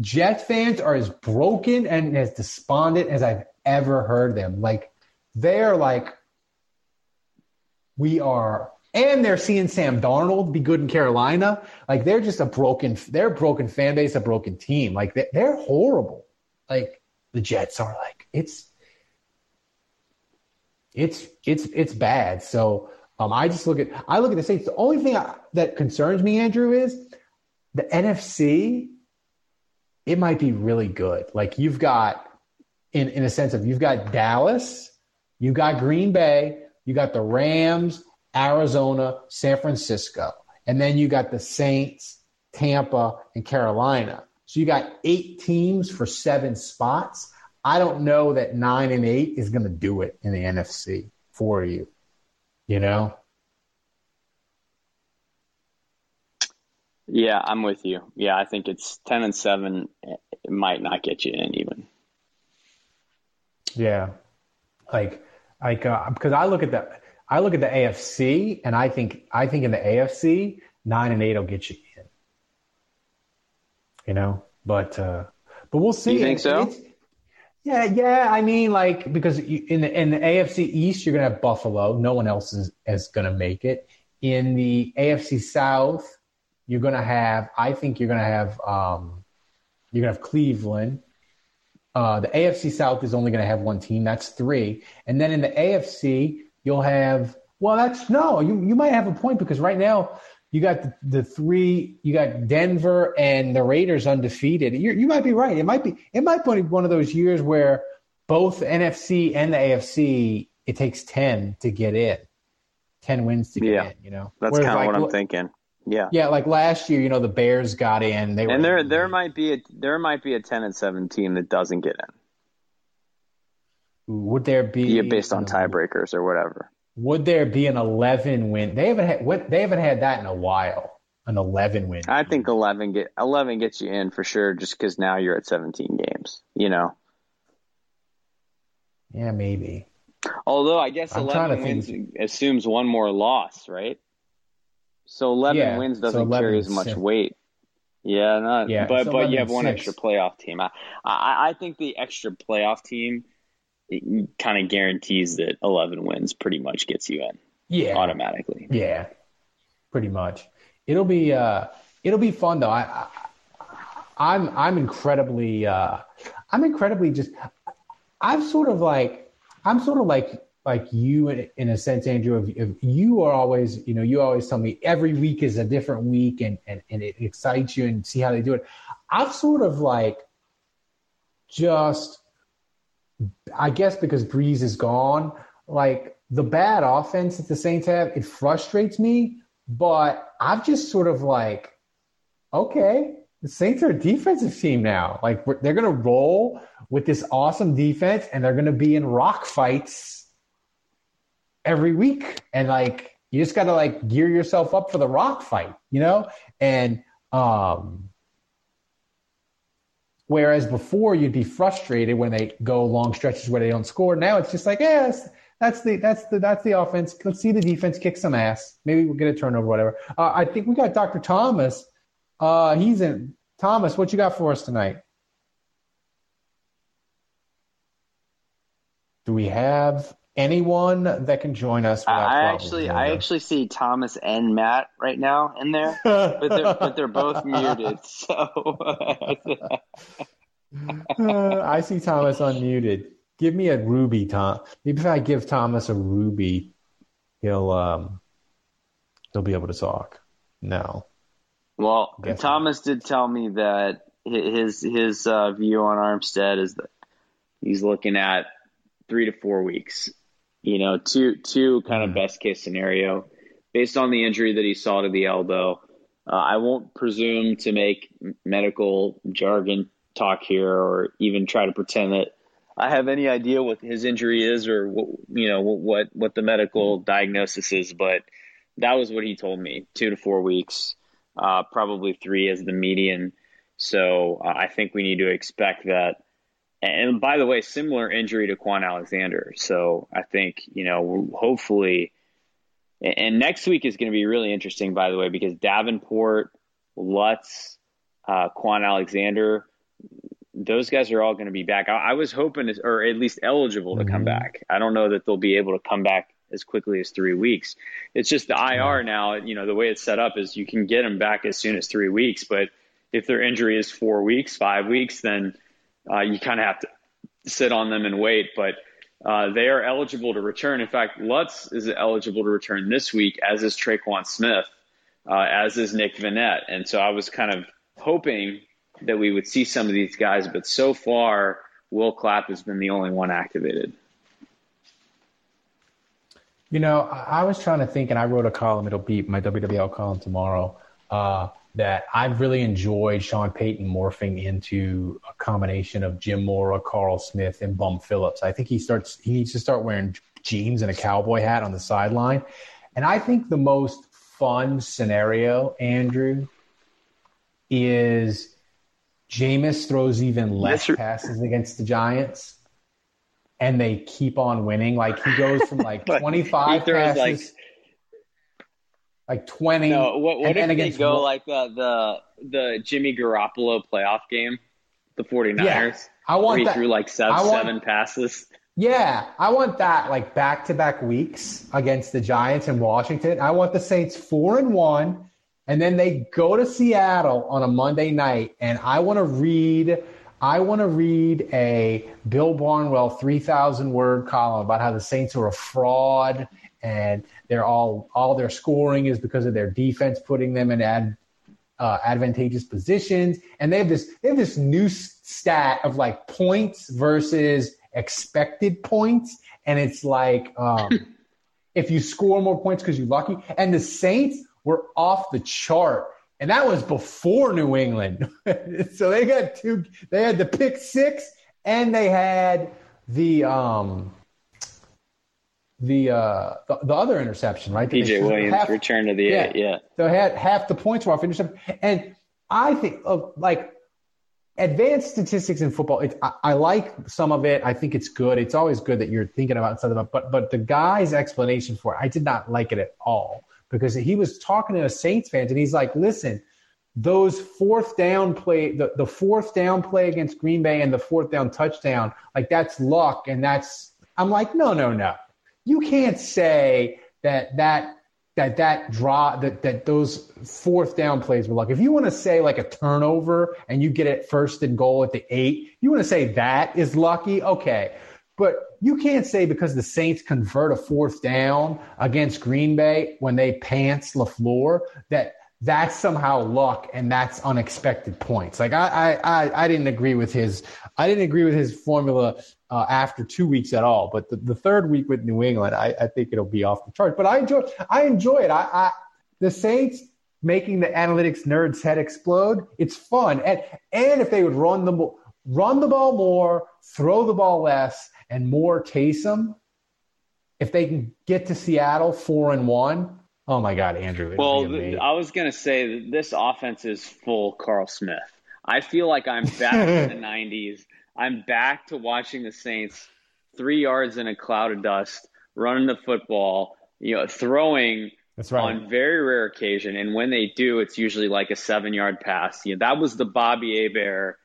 Jet fans are as broken and as despondent as I've ever heard them. Like they're like, we are, and they're seeing Sam Darnold be good in Carolina. Like they're just a broken, they're a broken fan base, a broken team. Like they- they're horrible. Like the Jets are. Like it's, it's it's it's bad. So um, I just look at I look at the Saints. The only thing I, that concerns me, Andrew, is the NFC. It might be really good. Like you've got, in in a sense of you've got Dallas, you got Green Bay, you got the Rams, Arizona, San Francisco, and then you got the Saints, Tampa, and Carolina. So you got eight teams for seven spots. I don't know that nine and eight is going to do it in the NFC for you. You know? Yeah, I'm with you. Yeah, I think it's ten and seven. It might not get you in even. Yeah. Like, like, uh, because I look at the, I look at the AFC, and I think, I think in the AFC, nine and eight will get you in. You know, but, uh, but we'll see. You think so? It's- yeah, yeah. I mean, like because you, in the in the AFC East, you're gonna have Buffalo. No one else is is gonna make it. In the AFC South, you're gonna have. I think you're gonna have. Um, you're gonna have Cleveland. Uh, the AFC South is only going to have one team. That's three. And then in the AFC, you'll have, well, that's no, you, you might have a point because right now you got the, the, three, you got Denver and the Raiders undefeated. you you might be right. It might be it might be one of those years where both NFC and the AFC it takes ten to get in, ten wins to get yeah, in. You know, that's kind of like, what I'm thinking. Yeah, yeah. Like last year, you know, the Bears got in. They and there there might be a there might be a ten and seven team that doesn't get in. Would there be? Yeah, based on tiebreakers or whatever. Would there be an 11 win? They haven't had what they haven't had that in a while. An 11 win. I think 11 get 11 gets you in for sure, just because now you're at 17 games. You know. Yeah, maybe. Although I guess I'm 11 wins think... assumes one more loss, right? So 11 yeah, wins doesn't so 11 carry as much six. weight. Yeah, not, yeah, but but you have one six. extra playoff team. I, I I think the extra playoff team kind of guarantees that 11 wins pretty much gets you in. Yeah. Automatically. Yeah. Pretty much. It'll be uh it'll be fun though. I, I I'm I'm incredibly uh I'm incredibly just I'm sort of like I'm sort of like like you in, in a sense, Andrew. If, if, you are always, you know, you always tell me every week is a different week, and and and it excites you, and see how they do it. I've sort of like just I guess because Brees is gone, like the bad offense that the Saints have, it frustrates me. But I've just sort of like, okay, the Saints are a defensive team now. Like they're going to roll with this awesome defense, and they're going to be in rock fights every week. And like you just got to like gear yourself up for the rock fight, you know. And um, Whereas before you'd be frustrated when they go long stretches where they don't score. Now it's just like, yes, yeah, that's the that's the that's the offense. Let's see the defense kick some ass. Maybe we'll get a turnover, whatever. Uh, I think we got Dr. Thomas. Uh, he's in. Thomas, what you got for us tonight? Do we have anyone that can join us? I actually, I actually see Thomas and Matt right now in there, but they're but they're both muted. So uh, I see Thomas unmuted. Give me a ruby, Tom. Maybe if I give Thomas a ruby, he'll um he'll be able to talk. No. Well, Thomas not. did tell me that his his uh, view on Armstead is that he's looking at three to four weeks you know, two two kind of mm-hmm. best case scenario based on the injury that he saw to the elbow. Uh, I won't presume to make medical jargon talk here, or even try to pretend that I have any idea what his injury is, or what, you know what what the medical mm-hmm. diagnosis is. But that was what he told me: two to four weeks, uh, probably three as the median. So uh, I think we need to expect that and by the way, similar injury to Kwon Alexander. So I think, you know, hopefully, and next week is going to be really interesting, by the way, because Davenport, Lutz, uh, Kwon Alexander, those guys are all going to be back. I, I was hoping, to, or at least eligible to mm-hmm. come back. I don't know that they'll be able to come back as quickly as three weeks. It's just the IR now, you know, the way it's set up is you can get them back as soon as three weeks. But if their injury is four weeks, five weeks, then – uh, you kind of have to sit on them and wait. But uh, they are eligible to return. In fact, Lutz is eligible to return this week, as is Tre'Quan Smith, uh, as is Nick Vannett. And so I was kind of hoping that we would see some of these guys, but so far, Will Clapp has been the only one activated. You know, I was trying to think, and I wrote a column. It'll be my WWL column tomorrow. Uh, that I've really enjoyed Sean Payton morphing into a combination of Jim Mora, Carl Smith, and Bum Phillips. I think he starts he needs to start wearing jeans and a cowboy hat on the sideline. And I think the most fun scenario, Andrew, is Jameis throws even less passes against the Giants and they keep on winning. Like he goes from like 25 passes. Like like 20. No, what, what if they go like the, the the Jimmy Garoppolo playoff game, the 49ers? Yeah, I want where he threw like seven, want, seven passes. Yeah, I want that like back to back weeks against the Giants and Washington. I want the Saints four and one, and then they go to Seattle on a Monday night, and I want to read. I want to read a Bill Barnwell 3,000 word column about how the Saints are a fraud and they're all all their scoring is because of their defense putting them in ad, uh, advantageous positions, and they have this they have this new stat of like points versus expected points, and it's like um, if you score more points because you're lucky, and the Saints were off the chart. And that was before New England. so they got two, they had the pick six and they had the um the uh the, the other interception, right? PJ Williams half, return to the yeah, eight, yeah. So had half the points were off interception, and I think of like advanced statistics in football. It, I, I, like some of it. I think it's good. It's always good that you're thinking about something. But but the guy's explanation for it, I did not like it at all because he was talking to a Saints fans and he's like, listen, those fourth down play, the, the fourth down play against Green Bay and the fourth down touchdown, like that's luck. And that's, I'm like, no, no, no. You can't say that that that that draw that that those fourth down plays were luck. If you want to say like a turnover and you get it first and goal at the eight, you want to say that is lucky. Okay, but you can't say because the Saints convert a fourth down against Green Bay when they pants LaFleur that that's somehow luck and that's unexpected points. Like I, I, I, didn't agree with his, I didn't agree with his formula uh, after two weeks at all. But the, the third week with New England, I, I think it'll be off the chart. But I enjoy, I enjoy it. I, I the Saints making the analytics nerds head explode. It's fun, and and if they would run the run the ball more, throw the ball less, and more Taysom, if they can get to Seattle four and one, Oh my God, Andrew. Well, I was going to say that this offense is full Carl Smith. I feel like I'm back in the 90s. I'm back to watching the Saints three yards in a cloud of dust, running the football, you know, throwing That's right. on very rare occasion. And when they do, it's usually like a seven yard pass. You know, that was the Bobby Hebert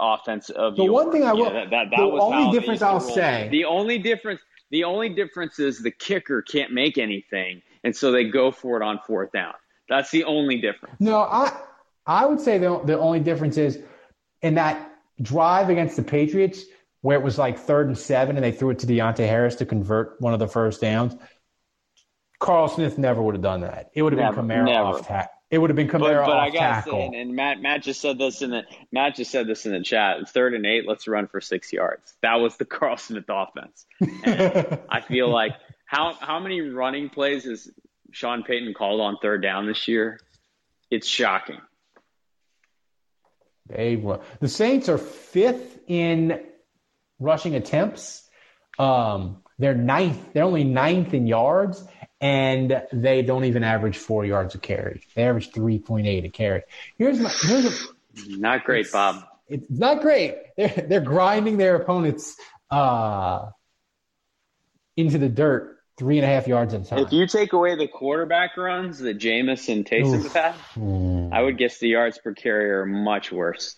offense of the one thing I will. That, that, that the only difference I'll say. The only difference. The only difference is the kicker can't make anything and so they go for it on fourth down. That's the only difference. No, I I would say the the only difference is in that drive against the Patriots where it was like third and seven and they threw it to Deonte Harris to convert one of the first downs. Carl Smith never would have done that. It would have never, been Kamara never. off tackle. It would have been Kamara but, but I gotta tackle. Say, and, and Matt Matt just said this in the Matt just said this in the chat. Third and eight, let's run for six yards. That was the Carl Smith offense. I feel like how how many running plays has Sean Payton called on third down this year? It's shocking. They the Saints are fifth in rushing attempts. Um, they're ninth. They're only ninth in yards, and they don't even average four yards a carry. They average three point eight a carry. Here's my here's a not great, Bob. It's not great. They're they're grinding their opponents uh, into the dirt three and a half yards inside. If you take away the quarterback runs that Jameis and Taysom have had. I would guess the yards per carry are much worse.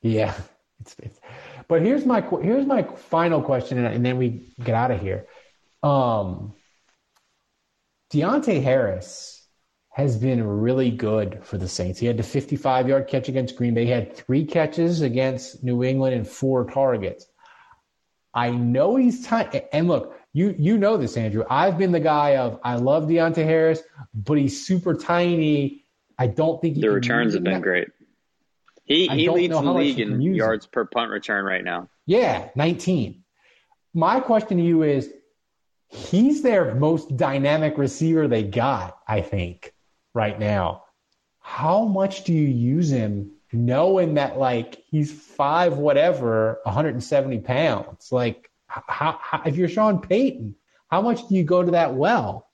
Yeah, it's, it's, but here's my here's my final question, and, and then we get out of here. Um, Deonte Harris has been really good for the Saints. He had the 55 yard catch against Green Bay. He had three catches against New England and four targets. I know he's tiny. And look, you you know this, Andrew. I've been the guy of I love Deonte Harris, but he's super tiny. I don't think he's the returns have been that. great. He he leads the league in yards per punt return right now. Yeah, 19. My question to you is he's their most dynamic receiver they got, I think, right now. How much do you use him knowing that like he's five whatever, 170 pounds? Like how, how, if you're Sean Payton, how much do you go to that well?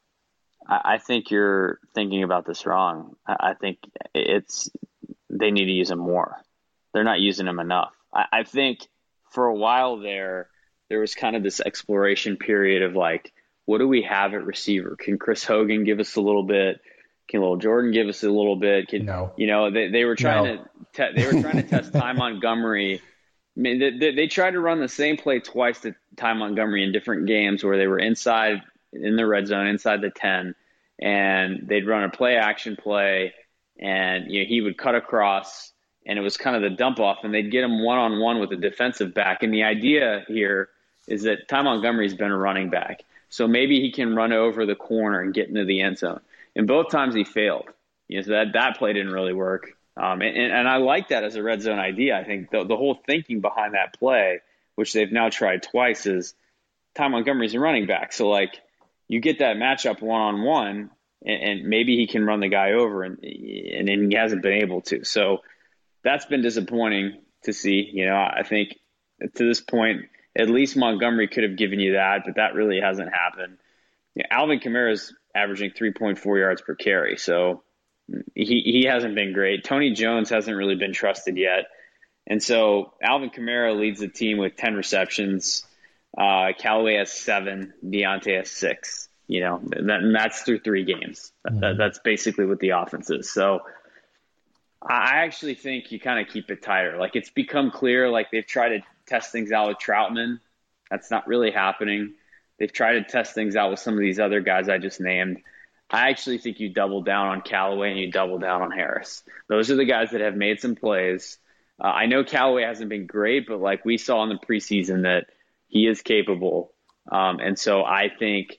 I, I think you're thinking about this wrong. I, I, think it's they need to use him more. They're not using him enough. I, I think for a while there, there was kind of this exploration period of like, what do we have at receiver? Can Chris Hogan give us a little bit? Can Lil Jordan give us a little bit? Can, no. You know, they, they were trying no. to te- they were trying to test Ty Montgomery I mean, they, they, tried to run the same play twice to Ty Montgomery in different games where they were inside in the red zone, inside the 10, and they'd run a play action play, and you know, he would cut across, and it was kind of the dump off, and they'd get him one on one with a defensive back. And the idea here is that Ty Montgomery's been a running back. So maybe he can run over the corner and get into the end zone. And both times he failed. You know, so that, that play didn't really work. Um, and, and I like that as a red zone idea. I think the, the whole thinking behind that play, which they've now tried twice, is Ty Montgomery's a running back. So, like, you get that matchup one on one, and maybe he can run the guy over, and, and, he hasn't been able to. So, that's been disappointing to see. You know, I think to this point, at least Montgomery could have given you that, but that really hasn't happened. You know, Alvin Kamara is averaging 3.4 yards per carry, so he he hasn't been great. Tony Jones hasn't really been trusted yet, and so Alvin Kamara leads the team with 10 receptions. Uh, Callaway has seven. Deonte has six. You know, that, and that's through three games. Mm-hmm. That, that's basically what the offense is. So I actually think you kind of keep it tighter. Like it's become clear, like they've tried to test things out with Troutman. That's not really happening. They've tried to test things out with some of these other guys I just named. I actually think you double down on Callaway and you double down on Harris. Those are the guys that have made some plays. Uh, I know Callaway hasn't been great, but like we saw in the preseason that he is capable. Um, and so I think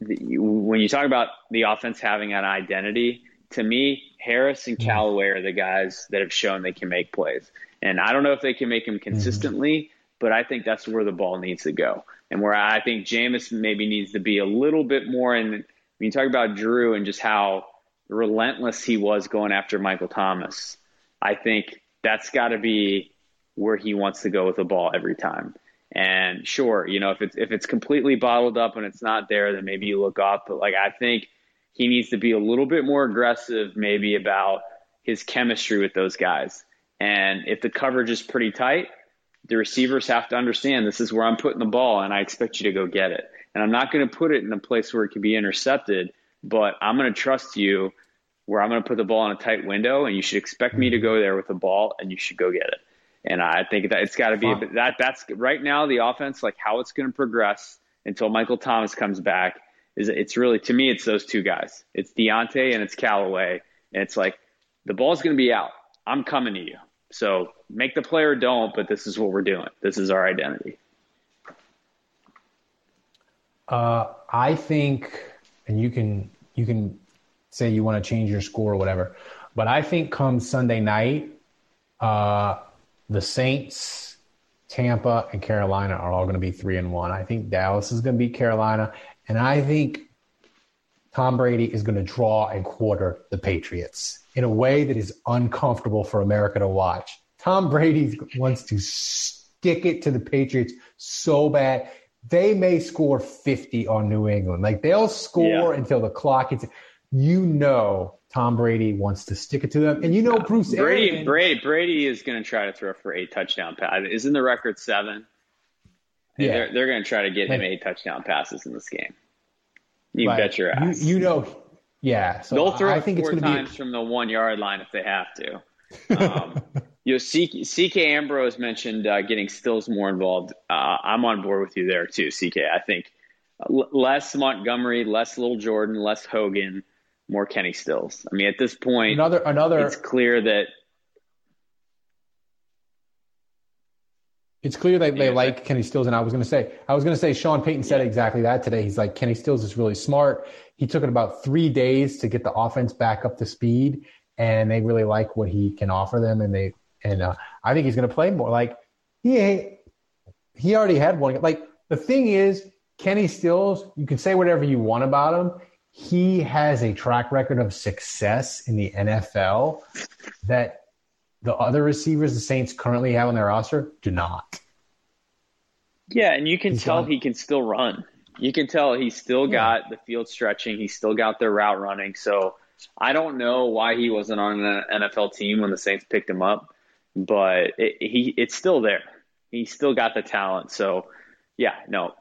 when you talk about the offense having an identity, to me, Harris and Callaway are the guys that have shown they can make plays. And I don't know if they can make them mm-hmm. consistently, mm-hmm. but I think that's where the ball needs to go. And where I think Jameis maybe needs to be a little bit more. And when you talk about Drew and just how relentless he was going after Michael Thomas, I think that's got to be where he wants to go with the ball every time. And sure, you know, if it's if it's completely bottled up and it's not there, then maybe you look off. But like I think he needs to be a little bit more aggressive, maybe about his chemistry with those guys. And if the coverage is pretty tight, the receivers have to understand this is where I'm putting the ball and I expect you to go get it. And I'm not going to put it in a place where it can be intercepted, but I'm going to trust you where I'm going to put the ball in a tight window and you should expect me to go there with the ball and you should go get it. And I think that it's got to be that that's right now the offense, like how it's going to progress until Michael Thomas comes back is it's really to me it's those two guys. It's Deonte and it's Callaway. And it's like the ball's going to be out. I'm coming to you. So make the player don't, but this is what we're doing. This is our identity. Uh, I think, and you can you can say you want to change your score or whatever, but I think come Sunday night, uh, the Saints, Tampa, and Carolina are all going to be three and one. I think Dallas is going to beat Carolina, and I think Tom Brady is going to draw and quarter the Patriots in a way that is uncomfortable for America to watch. Tom Brady wants to stick it to the Patriots so bad. They may score 50 on New England. Like they'll score yeah. until the clock hits. You know Tom Brady wants to stick it to them. And you know Bruce Brady Arians, Brady Brady is going to try to throw for eight touchdown passes. Isn't the record seven? Yeah. They're, they're going to try to get him eight touchdown passes in this game. You bet your ass. You, you know, yeah. So They'll throw I think four it's times be... from the one yard line if they have to. Um, you know, CK, CK Ambrose mentioned uh, getting Stills more involved. Uh, I'm on board with you there too, CK. I think less Montgomery, less Little Jordan, less Hogan, more Kenny Stills. I mean, at this point, another another. It's clear that It's clear that they like Kenny Stills, and I was going to say, I was going to say, Sean Payton said yeah. exactly that today. He's like, Kenny Stills is really smart. He took it about three days to get the offense back up to speed, and they really like what he can offer them, and they, and uh, I think he's going to play more. Like he, he already had one. Like the thing is, Kenny Stills, you can say whatever you want about him. He has a track record of success in the NFL that the other receivers the Saints currently have on their roster do not. Yeah, and you can he's tell gone. he can still run. You can tell he's still yeah. got the field stretching. He's still got their route running. So I don't know why he wasn't on an NFL team when the Saints picked him up, but it, he it's still there. He's still got the talent. So yeah, no,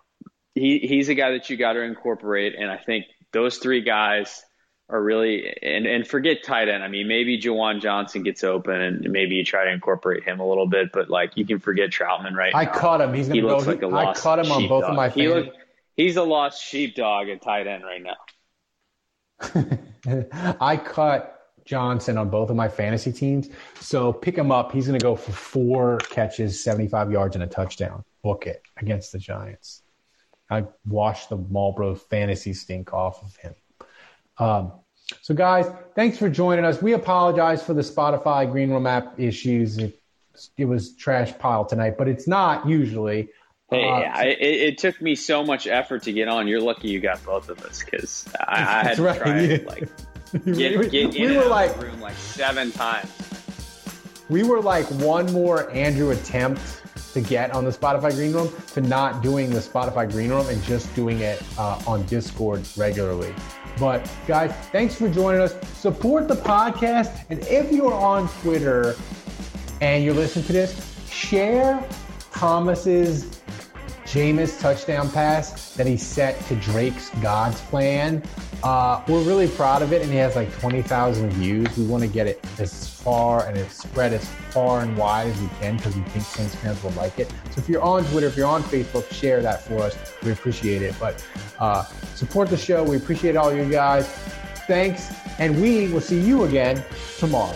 he he's a guy that you got to incorporate. And I think those three guys are really and and forget tight end. I mean, maybe Juwan Johnson gets open and maybe you try to incorporate him a little bit, but like you can forget Troutman right I now. caught him. He's gonna he go, looks like a lost I caught him on both dog. of my. He look, he's a lost sheepdog at tight end right now. I caught Johnson on both of my fantasy teams, so pick him up. He's gonna go for four catches, seventy-five yards, and a touchdown. Book it against the Giants. I washed the Marlboro fantasy stink off of him. Um, so, guys, thanks for joining us. We apologize for the Spotify Green Room app issues. It, it was trash pile tonight, but it's not usually. Hey, uh, I, it, it, took me so much effort to get on. You're lucky you got both of us because I, I, had to right. try like get, get we, in were like, room like seven times. We were like one more Andrew attempt to get on the Spotify Green Room to not doing the Spotify Green Room and just doing it uh, on Discord regularly. But guys, thanks for joining us. Support the podcast. And if you're on Twitter and you're listening to this, share Thomas's Jameis touchdown pass that he set to Drake's God's plan. Uh, we're really proud of it, and he has like 20,000 views. We want to get it as far and it's spread as far and wide as we can because we think Saints fans will like it. So if you're on Twitter, if you're on Facebook, share that for us. We appreciate it. But uh, support the show. We appreciate all you guys. Thanks, and we will see you again tomorrow.